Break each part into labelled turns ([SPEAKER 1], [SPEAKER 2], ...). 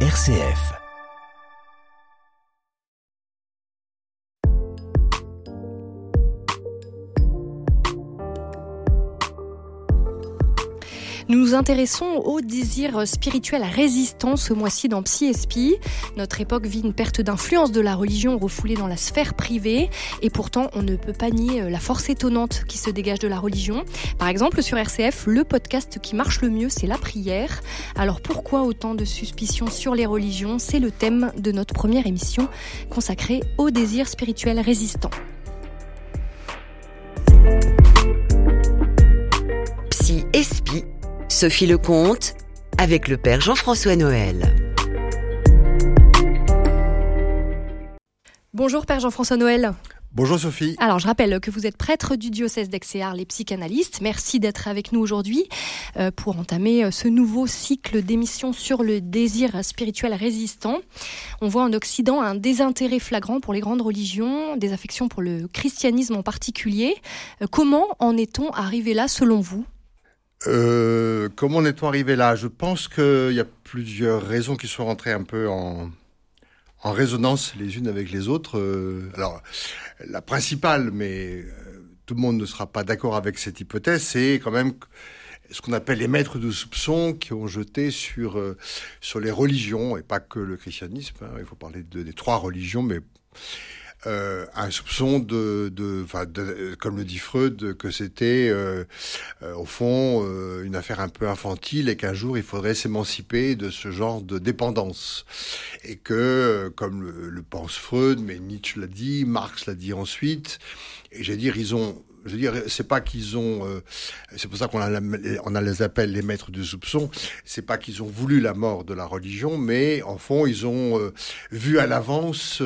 [SPEAKER 1] RCF.
[SPEAKER 2] Nous intéressons au désir spirituel résistant ce mois-ci dans Psy. Notre époque vit une perte d'influence de la religion refoulée dans la sphère privée et pourtant on ne peut pas nier la force étonnante qui se dégage de la religion. Par exemple sur RCF, le podcast qui marche le mieux c'est la prière. Alors pourquoi autant de suspicions sur les religions? C'est le thème de notre première émission consacrée au désir spirituel résistant.
[SPEAKER 3] Sophie Lecomte avec le Père Jean-François Noël.
[SPEAKER 2] Bonjour Père Jean-François Noël.
[SPEAKER 4] Bonjour Sophie.
[SPEAKER 2] Alors je rappelle que vous êtes prêtre du diocèse d'Aix-et-Arles les psychanalystes. Merci d'être avec nous aujourd'hui euh, pour entamer euh, ce nouveau cycle d'émissions sur le désir spirituel résistant. On voit en Occident un désintérêt flagrant pour les grandes religions, des affections pour le christianisme en particulier. Euh, comment en est-on arrivé là selon vous?
[SPEAKER 4] Euh, comment est-on arrivé là? Je pense qu'il y a plusieurs raisons qui sont rentrées un peu en, en résonance les unes avec les autres. Euh, alors, la principale, mais euh, tout le monde ne sera pas d'accord avec cette hypothèse, c'est quand même ce qu'on appelle les maîtres de soupçon qui ont jeté sur, sur les religions, et pas que le christianisme, hein, il faut parler de, des trois religions, mais euh, un soupçon de, de, comme le dit Freud, que c'était euh, euh, au fond une affaire un peu infantile et qu'un jour il faudrait s'émanciper de ce genre de dépendance. Et que, comme le, pense Freud, mais Nietzsche l'a dit, Marx l'a dit ensuite, et j'ai dire, ils ont je veux dire, c'est pas qu'ils ont, c'est pour ça qu'on a, on les appelle les maîtres du soupçon. C'est pas qu'ils ont voulu la mort de la religion, mais en fond, ils ont vu à l'avance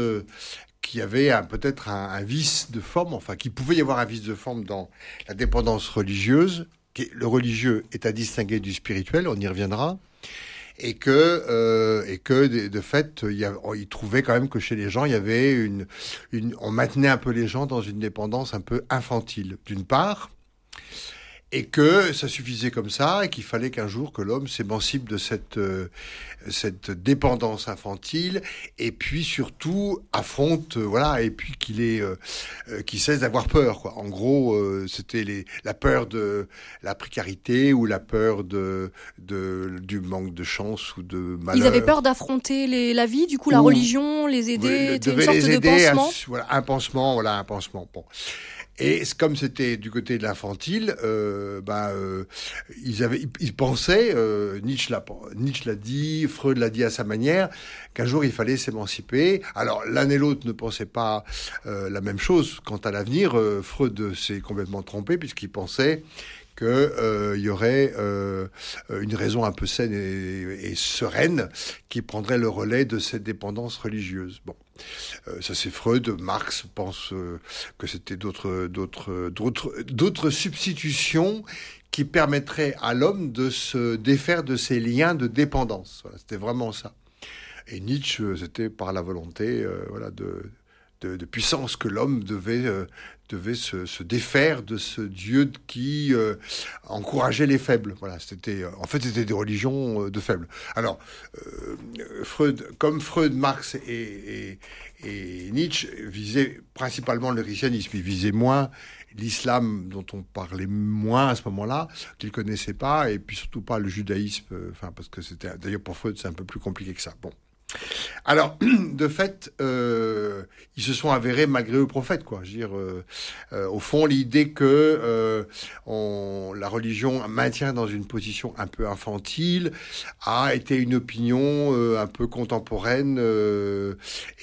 [SPEAKER 4] qu'il y avait peut-être un, vice de forme, enfin qu'il pouvait y avoir un vice de forme dans la dépendance religieuse. Le religieux est à distinguer du spirituel, on y reviendra et que euh, et que de, fait il, y trouvait quand même que chez les gens il y avait une on maintenait un peu les gens dans une dépendance un peu infantile d'une part et que ça suffisait comme ça et qu'il fallait qu'un jour que l'homme s'émancipe de cette euh, cette dépendance infantile et puis surtout affronte euh, voilà et puis qu'il est euh, qu'il cesse d'avoir peur quoi. En gros euh, c'était les la peur de la précarité ou la peur de, de du manque de chance ou de malheur.
[SPEAKER 2] Ils avaient peur d'affronter la vie du coup la ou, religion les aider c'était une sorte
[SPEAKER 4] les
[SPEAKER 2] de pansement.
[SPEAKER 4] à, voilà un pansement voilà un pansement bon et comme c'était du côté de l'infantile, euh, bah, euh, ils, avaient, ils pensaient, euh, Nietzsche l'a dit, Freud l'a dit à sa manière, qu'un jour il fallait s'émanciper. Alors l'un et l'autre ne pensaient pas la même chose quant à l'avenir. Freud s'est complètement trompé puisqu'il pensait qu'il y aurait une raison un peu saine et, et, sereine qui prendrait le relais de cette dépendance religieuse. Bon, euh, ça c'est Freud. Marx pense euh, que c'était d'autres, d'autres, d'autres, d'autres substitutions qui permettraient à l'homme de se défaire de ses liens de dépendance. C'était vraiment ça. Et Nietzsche, c'était par la volonté, euh, voilà, de, de, puissance que l'homme devait, euh, devait se, défaire de ce Dieu qui euh, encourageait les faibles. Voilà, c'était, en fait, c'était des religions euh, de faibles. Alors, euh, Freud, comme Freud, Marx et, et, et, Nietzsche visaient principalement le christianisme, ils visaient moins l'islam dont on parlait moins à ce moment-là, qu'ils connaissaient pas, et puis surtout pas le judaïsme, enfin parce que c'était d'ailleurs pour Freud c'est un peu plus compliqué que ça. Bon. Alors, de fait, euh, ils se sont avérés malgré le prophète, quoi. Je veux dire, euh, euh, au fond, l'idée que la religion maintient dans une position un peu infantile a été une opinion un peu contemporaine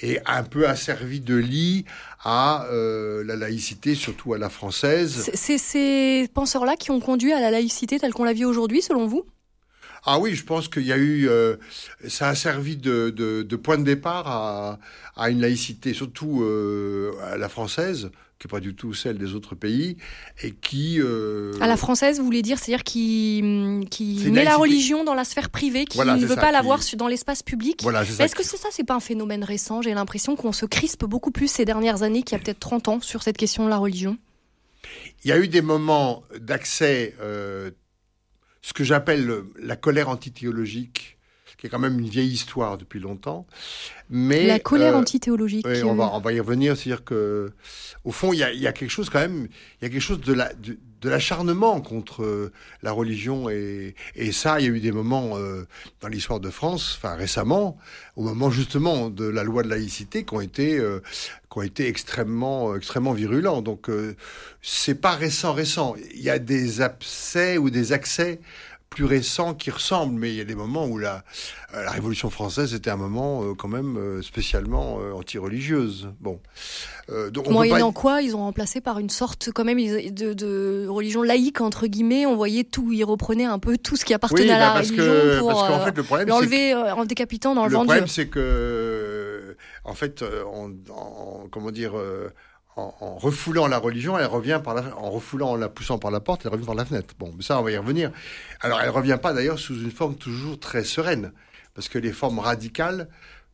[SPEAKER 4] et un peu asservie de lit à la laïcité, surtout à la française.
[SPEAKER 2] C'est ces penseurs-là qui ont conduit à la laïcité telle qu'on la vit aujourd'hui, selon vous?
[SPEAKER 4] Ah oui, je pense qu'il y a eu, euh, ça a servi de, de, de, point de départ à, à une laïcité, surtout euh, à la française, qui n'est pas du tout celle des autres pays, et qui... Euh...
[SPEAKER 2] À la française, vous voulez dire, c'est-à-dire qui, qui met la religion dans la sphère privée, qui
[SPEAKER 4] voilà,
[SPEAKER 2] ne veut
[SPEAKER 4] ça,
[SPEAKER 2] pas
[SPEAKER 4] qui...
[SPEAKER 2] l'avoir dans l'espace public.
[SPEAKER 4] Voilà,
[SPEAKER 2] Est-ce que c'est ça, c'est pas un phénomène récent? J'ai l'impression qu'on se crispe beaucoup plus ces dernières années qu'il y a peut-être 30 ans sur cette question de la religion.
[SPEAKER 4] Il y a eu des moments d'accès... Euh, ce que j'appelle la colère antithéologique qui est quand même une vieille histoire depuis longtemps. Mais
[SPEAKER 2] la colère euh, antithéologique.
[SPEAKER 4] Oui, on va, on va y revenir. C'est-à-dire que, au fond, il y a, y a, quelque chose quand même, il y a quelque chose de la, de, de l'acharnement contre euh, la religion et, et ça, il y a eu des moments euh, dans l'histoire de France, enfin récemment, au moment justement de la loi de laïcité, qui ont été, euh, qui ont été extrêmement, extrêmement virulents. Donc c'est pas récent, récent. Il y a des abcès ou des accès plus récents qui ressemblent, mais il y a des moments où la, euh, la Révolution française était un moment euh, quand même euh, spécialement anti-religieuse. Bon.
[SPEAKER 2] donc Moyennant quoi, ils ont remplacé par une sorte quand même de, de, religion laïque entre guillemets. On voyait tout, ils reprenaient un peu tout ce qui appartenait à la bah, religion que, pour en fait, le problème, l'enlever en décapitant dans le,
[SPEAKER 4] le
[SPEAKER 2] Le
[SPEAKER 4] problème, c'est que en fait, on, comment dire en, refoulant la religion, elle revient par la, en refoulant, en la poussant par la porte, elle revient par la fenêtre. Bon, mais ça, on va y revenir. Alors, elle revient pas d'ailleurs sous une forme toujours très sereine, parce que les formes radicales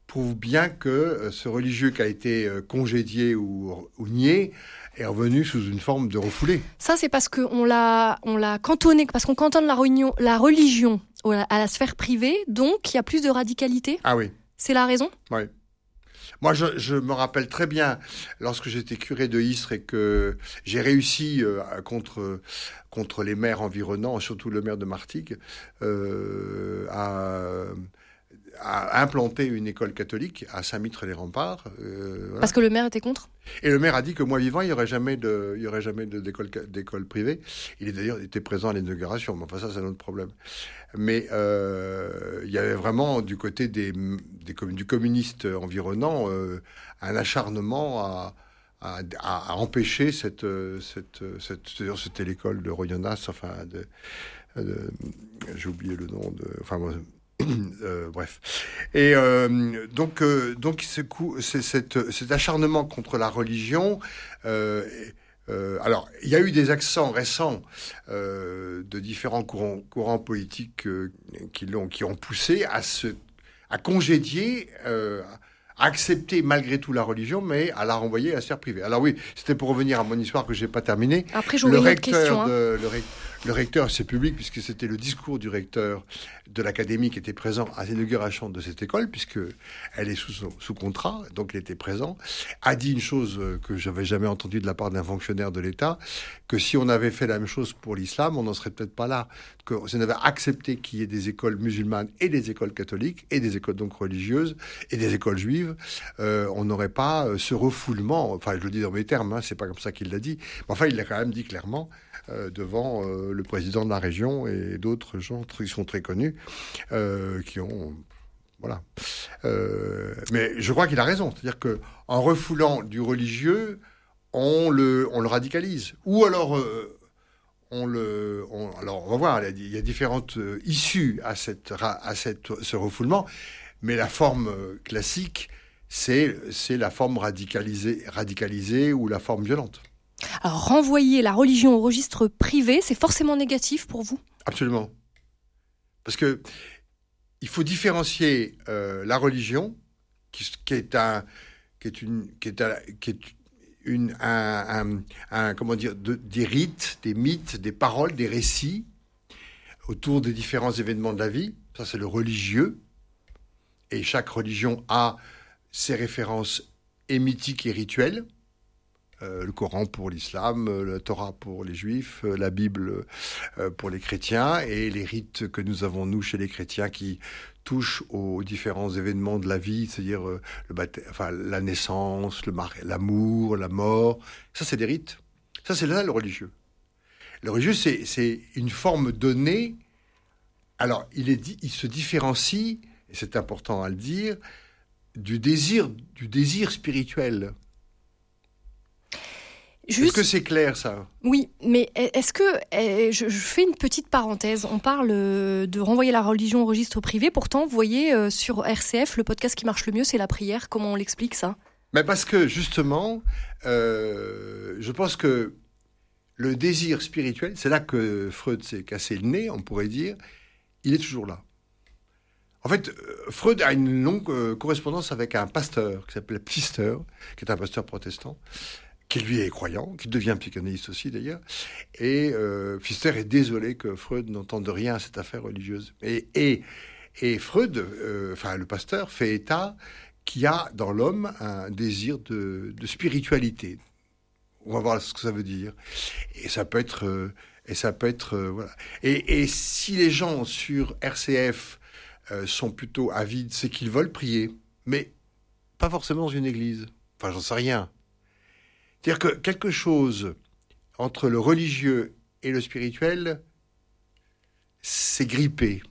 [SPEAKER 4] prouvent bien que euh, ce religieux qui a été euh, congédié ou, nié est revenu sous une forme de refoulé.
[SPEAKER 2] Ça, c'est parce qu'on l'a, on l'a cantonné, parce qu'on cantonne la, religion, la religion à la sphère privée, donc il y a plus de radicalité.
[SPEAKER 4] Ah oui.
[SPEAKER 2] C'est la raison?
[SPEAKER 4] Oui. Moi, je, me rappelle très bien lorsque j'étais curé de Istres et que j'ai réussi euh, contre contre les maires environnants, surtout le maire de Martigues, euh, à a implanté une école catholique à Saint-Mitre-les-Remparts.
[SPEAKER 2] Euh, Parce que le maire était contre?
[SPEAKER 4] Et le maire a dit que moi vivant, il n'y aurait jamais de, il y aurait jamais d'école, d'école privée. Il est d'ailleurs été présent à l'inauguration, mais enfin ça c'est un autre problème. Mais euh, il y avait vraiment du côté des, des du communiste environnant euh, un acharnement à, à, à, empêcher cette, cette, cette, c'était l'école de Royanas, enfin de, j'ai oublié le nom de, enfin Euh, bref. Et euh, donc, euh, donc ce coup, cet acharnement contre la religion. alors, il y a eu des accents récents de différents courants, courants politiques qui l'ont, qui ont poussé à se, à congédier, à accepter malgré tout la religion, mais à la renvoyer à la sphère privée. Alors oui, c'était pour revenir à mon histoire que j'ai pas terminée.
[SPEAKER 2] Après, j'aurais une autre question. Hein.
[SPEAKER 4] De, le, le recteur, c'est public, puisque c'était le discours du recteur de l'académie qui était présent à l'inauguration de cette école, puisque elle est sous, contrat, donc il était présent, a dit une chose euh, que j'avais jamais entendue de la part d'un fonctionnaire de l'État, que si on avait fait la même chose pour l'islam, on n'en serait peut-être pas là. Que si on avait accepté qu'il y ait des écoles musulmanes et des écoles catholiques, et des écoles donc religieuses, et des écoles juives, euh, on n'aurait pas euh, ce refoulement, enfin je le dis dans mes termes, hein, c'est pas comme ça qu'il l'a dit, mais enfin il l'a quand même dit clairement, devant euh, le président de la région et d'autres gens qui sont très connus, euh, qui ont voilà. mais je crois qu'il a raison, c'est-à-dire que en refoulant du religieux, on le, on le radicalise. Ou alors, on le, alors on va voir, il y a différentes issues à cette, à cette, ce refoulement, mais la forme classique, c'est, c'est la forme radicalisée, radicalisée ou la forme violente.
[SPEAKER 2] Renvoyer la religion au registre privé, c'est forcément négatif pour vous?
[SPEAKER 4] Absolument. Parce que il faut différencier euh, la religion, qui, est un, qui est une, qui est, une, un, un, comment dire, des rites, des mythes, des paroles, des récits autour des différents événements de la vie. Ça, c'est le religieux. Et chaque religion a ses références émitiques et rituelles. Euh, le Coran pour l'islam, euh, la Torah pour les juifs, euh, la Bible pour les chrétiens et les rites que nous avons nous chez les chrétiens qui touchent aux différents événements de la vie, c'est-à-dire le la naissance, l'amour, la mort. Ça, c'est des rites. Ça, c'est là le religieux. Le religieux, c'est une forme donnée. Alors, il, se différencie, et c'est important à le dire, du désir spirituel. Est-ce que c'est clair ça?
[SPEAKER 2] Oui, mais est-ce que eh, je, fais une petite parenthèse On parle euh, de renvoyer la religion au registre privé. Pourtant, vous voyez euh, sur RCF, le podcast qui marche le mieux, c'est la prière. Comment on l'explique ça?
[SPEAKER 4] Mais parce que justement, euh, je pense que le désir spirituel, c'est là que Freud s'est cassé le nez, on pourrait dire. Il est toujours là. En fait, Freud a une longue correspondance avec un pasteur qui s'appelle Pfister, qui est un pasteur protestant, qui lui est croyant, qui devient psychanalyste aussi d'ailleurs. Et euh, Pfister est désolé que Freud n'entende rien à cette affaire religieuse. Et, et, Et Freud, euh, enfin le pasteur, fait état qu'il y a dans l'homme un désir de, spiritualité. On va voir ce que ça veut dire. Et ça peut être, euh, et ça peut être, euh, voilà. Et, si les gens sur RCF sont plutôt avides, c'est qu'ils veulent prier, mais pas forcément dans une église. Enfin, j'en sais rien. C'est-à-dire que quelque chose entre le religieux et le spirituel, c'est grippé.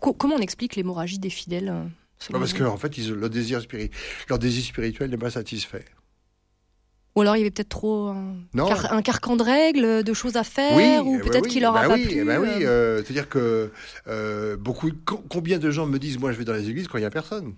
[SPEAKER 2] Comment on explique l'hémorragie des fidèles euh,
[SPEAKER 4] bah, Parce qu'en en fait, ils, leur, désir leur désir spirituel n'est pas satisfait.
[SPEAKER 2] Ou alors il y avait peut-être trop un, carcan de règles, de choses à faire, ou peut-être qu'il leur a
[SPEAKER 4] bah
[SPEAKER 2] pas
[SPEAKER 4] oui,
[SPEAKER 2] plu.
[SPEAKER 4] Bah oui, euh. Euh, c'est-à-dire que beaucoup, combien de gens me disent, moi je vais dans les églises quand il n'y a personne?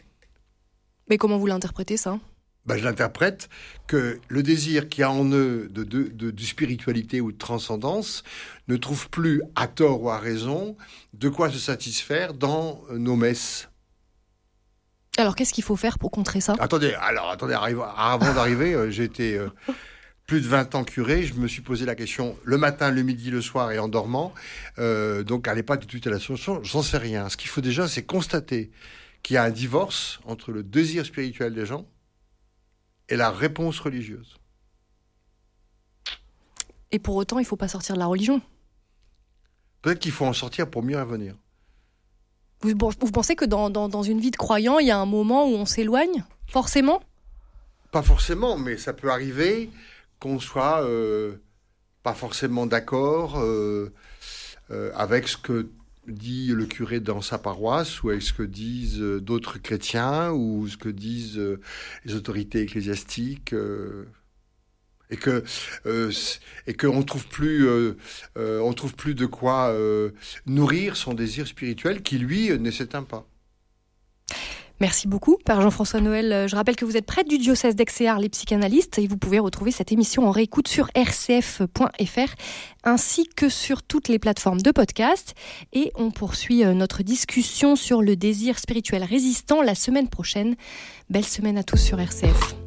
[SPEAKER 2] Mais comment vous l'interprétez ça?
[SPEAKER 4] Ben, je l'interprète que le désir qu'il y a en eux de, de, spiritualité ou de transcendance ne trouve plus, à tort ou à raison, de quoi se satisfaire dans nos messes.
[SPEAKER 2] Alors, qu'est-ce qu'il faut faire pour contrer ça?
[SPEAKER 4] Attendez, alors, attendez, avant d'arriver, euh, été euh, plus de 20 ans curé, je me suis posé la question le matin, le midi, le soir et en dormant. Euh, donc, allez pas tout de suite à la solution, j'en sais rien. Ce qu'il faut déjà, c'est constater qu'il y a un divorce entre le désir spirituel des gens et la réponse religieuse.
[SPEAKER 2] Et pour autant, il ne faut pas sortir de la religion.
[SPEAKER 4] Peut-être qu'il faut en sortir pour mieux revenir.
[SPEAKER 2] Vous, vous pensez que dans, dans, une vie de croyant, il y a un moment où on s'éloigne Forcément?
[SPEAKER 4] Pas forcément, mais ça peut arriver qu'on soit euh, pas forcément d'accord euh, euh, avec ce que dit le curé dans sa paroisse ou avec ce que disent euh, d'autres chrétiens ou ce que disent euh, les autorités ecclésiastiques euh, et que on trouve plus de quoi nourrir son désir spirituel qui lui ne s'éteint pas.
[SPEAKER 2] Merci beaucoup, Père Jean-François Noël. Euh, je rappelle que vous êtes prêtre du diocèse d'Exéar, les psychanalystes, et vous pouvez retrouver cette émission en réécoute sur rcf.fr ainsi que sur toutes les plateformes de podcast. Et on poursuit euh, notre discussion sur le désir spirituel résistant la semaine prochaine. Belle semaine à tous sur RCF.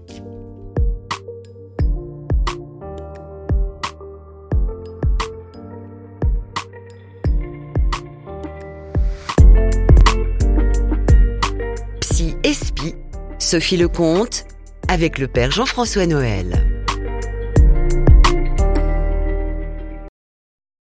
[SPEAKER 3] Sophie Lecomte avec le Père Jean-François Noël.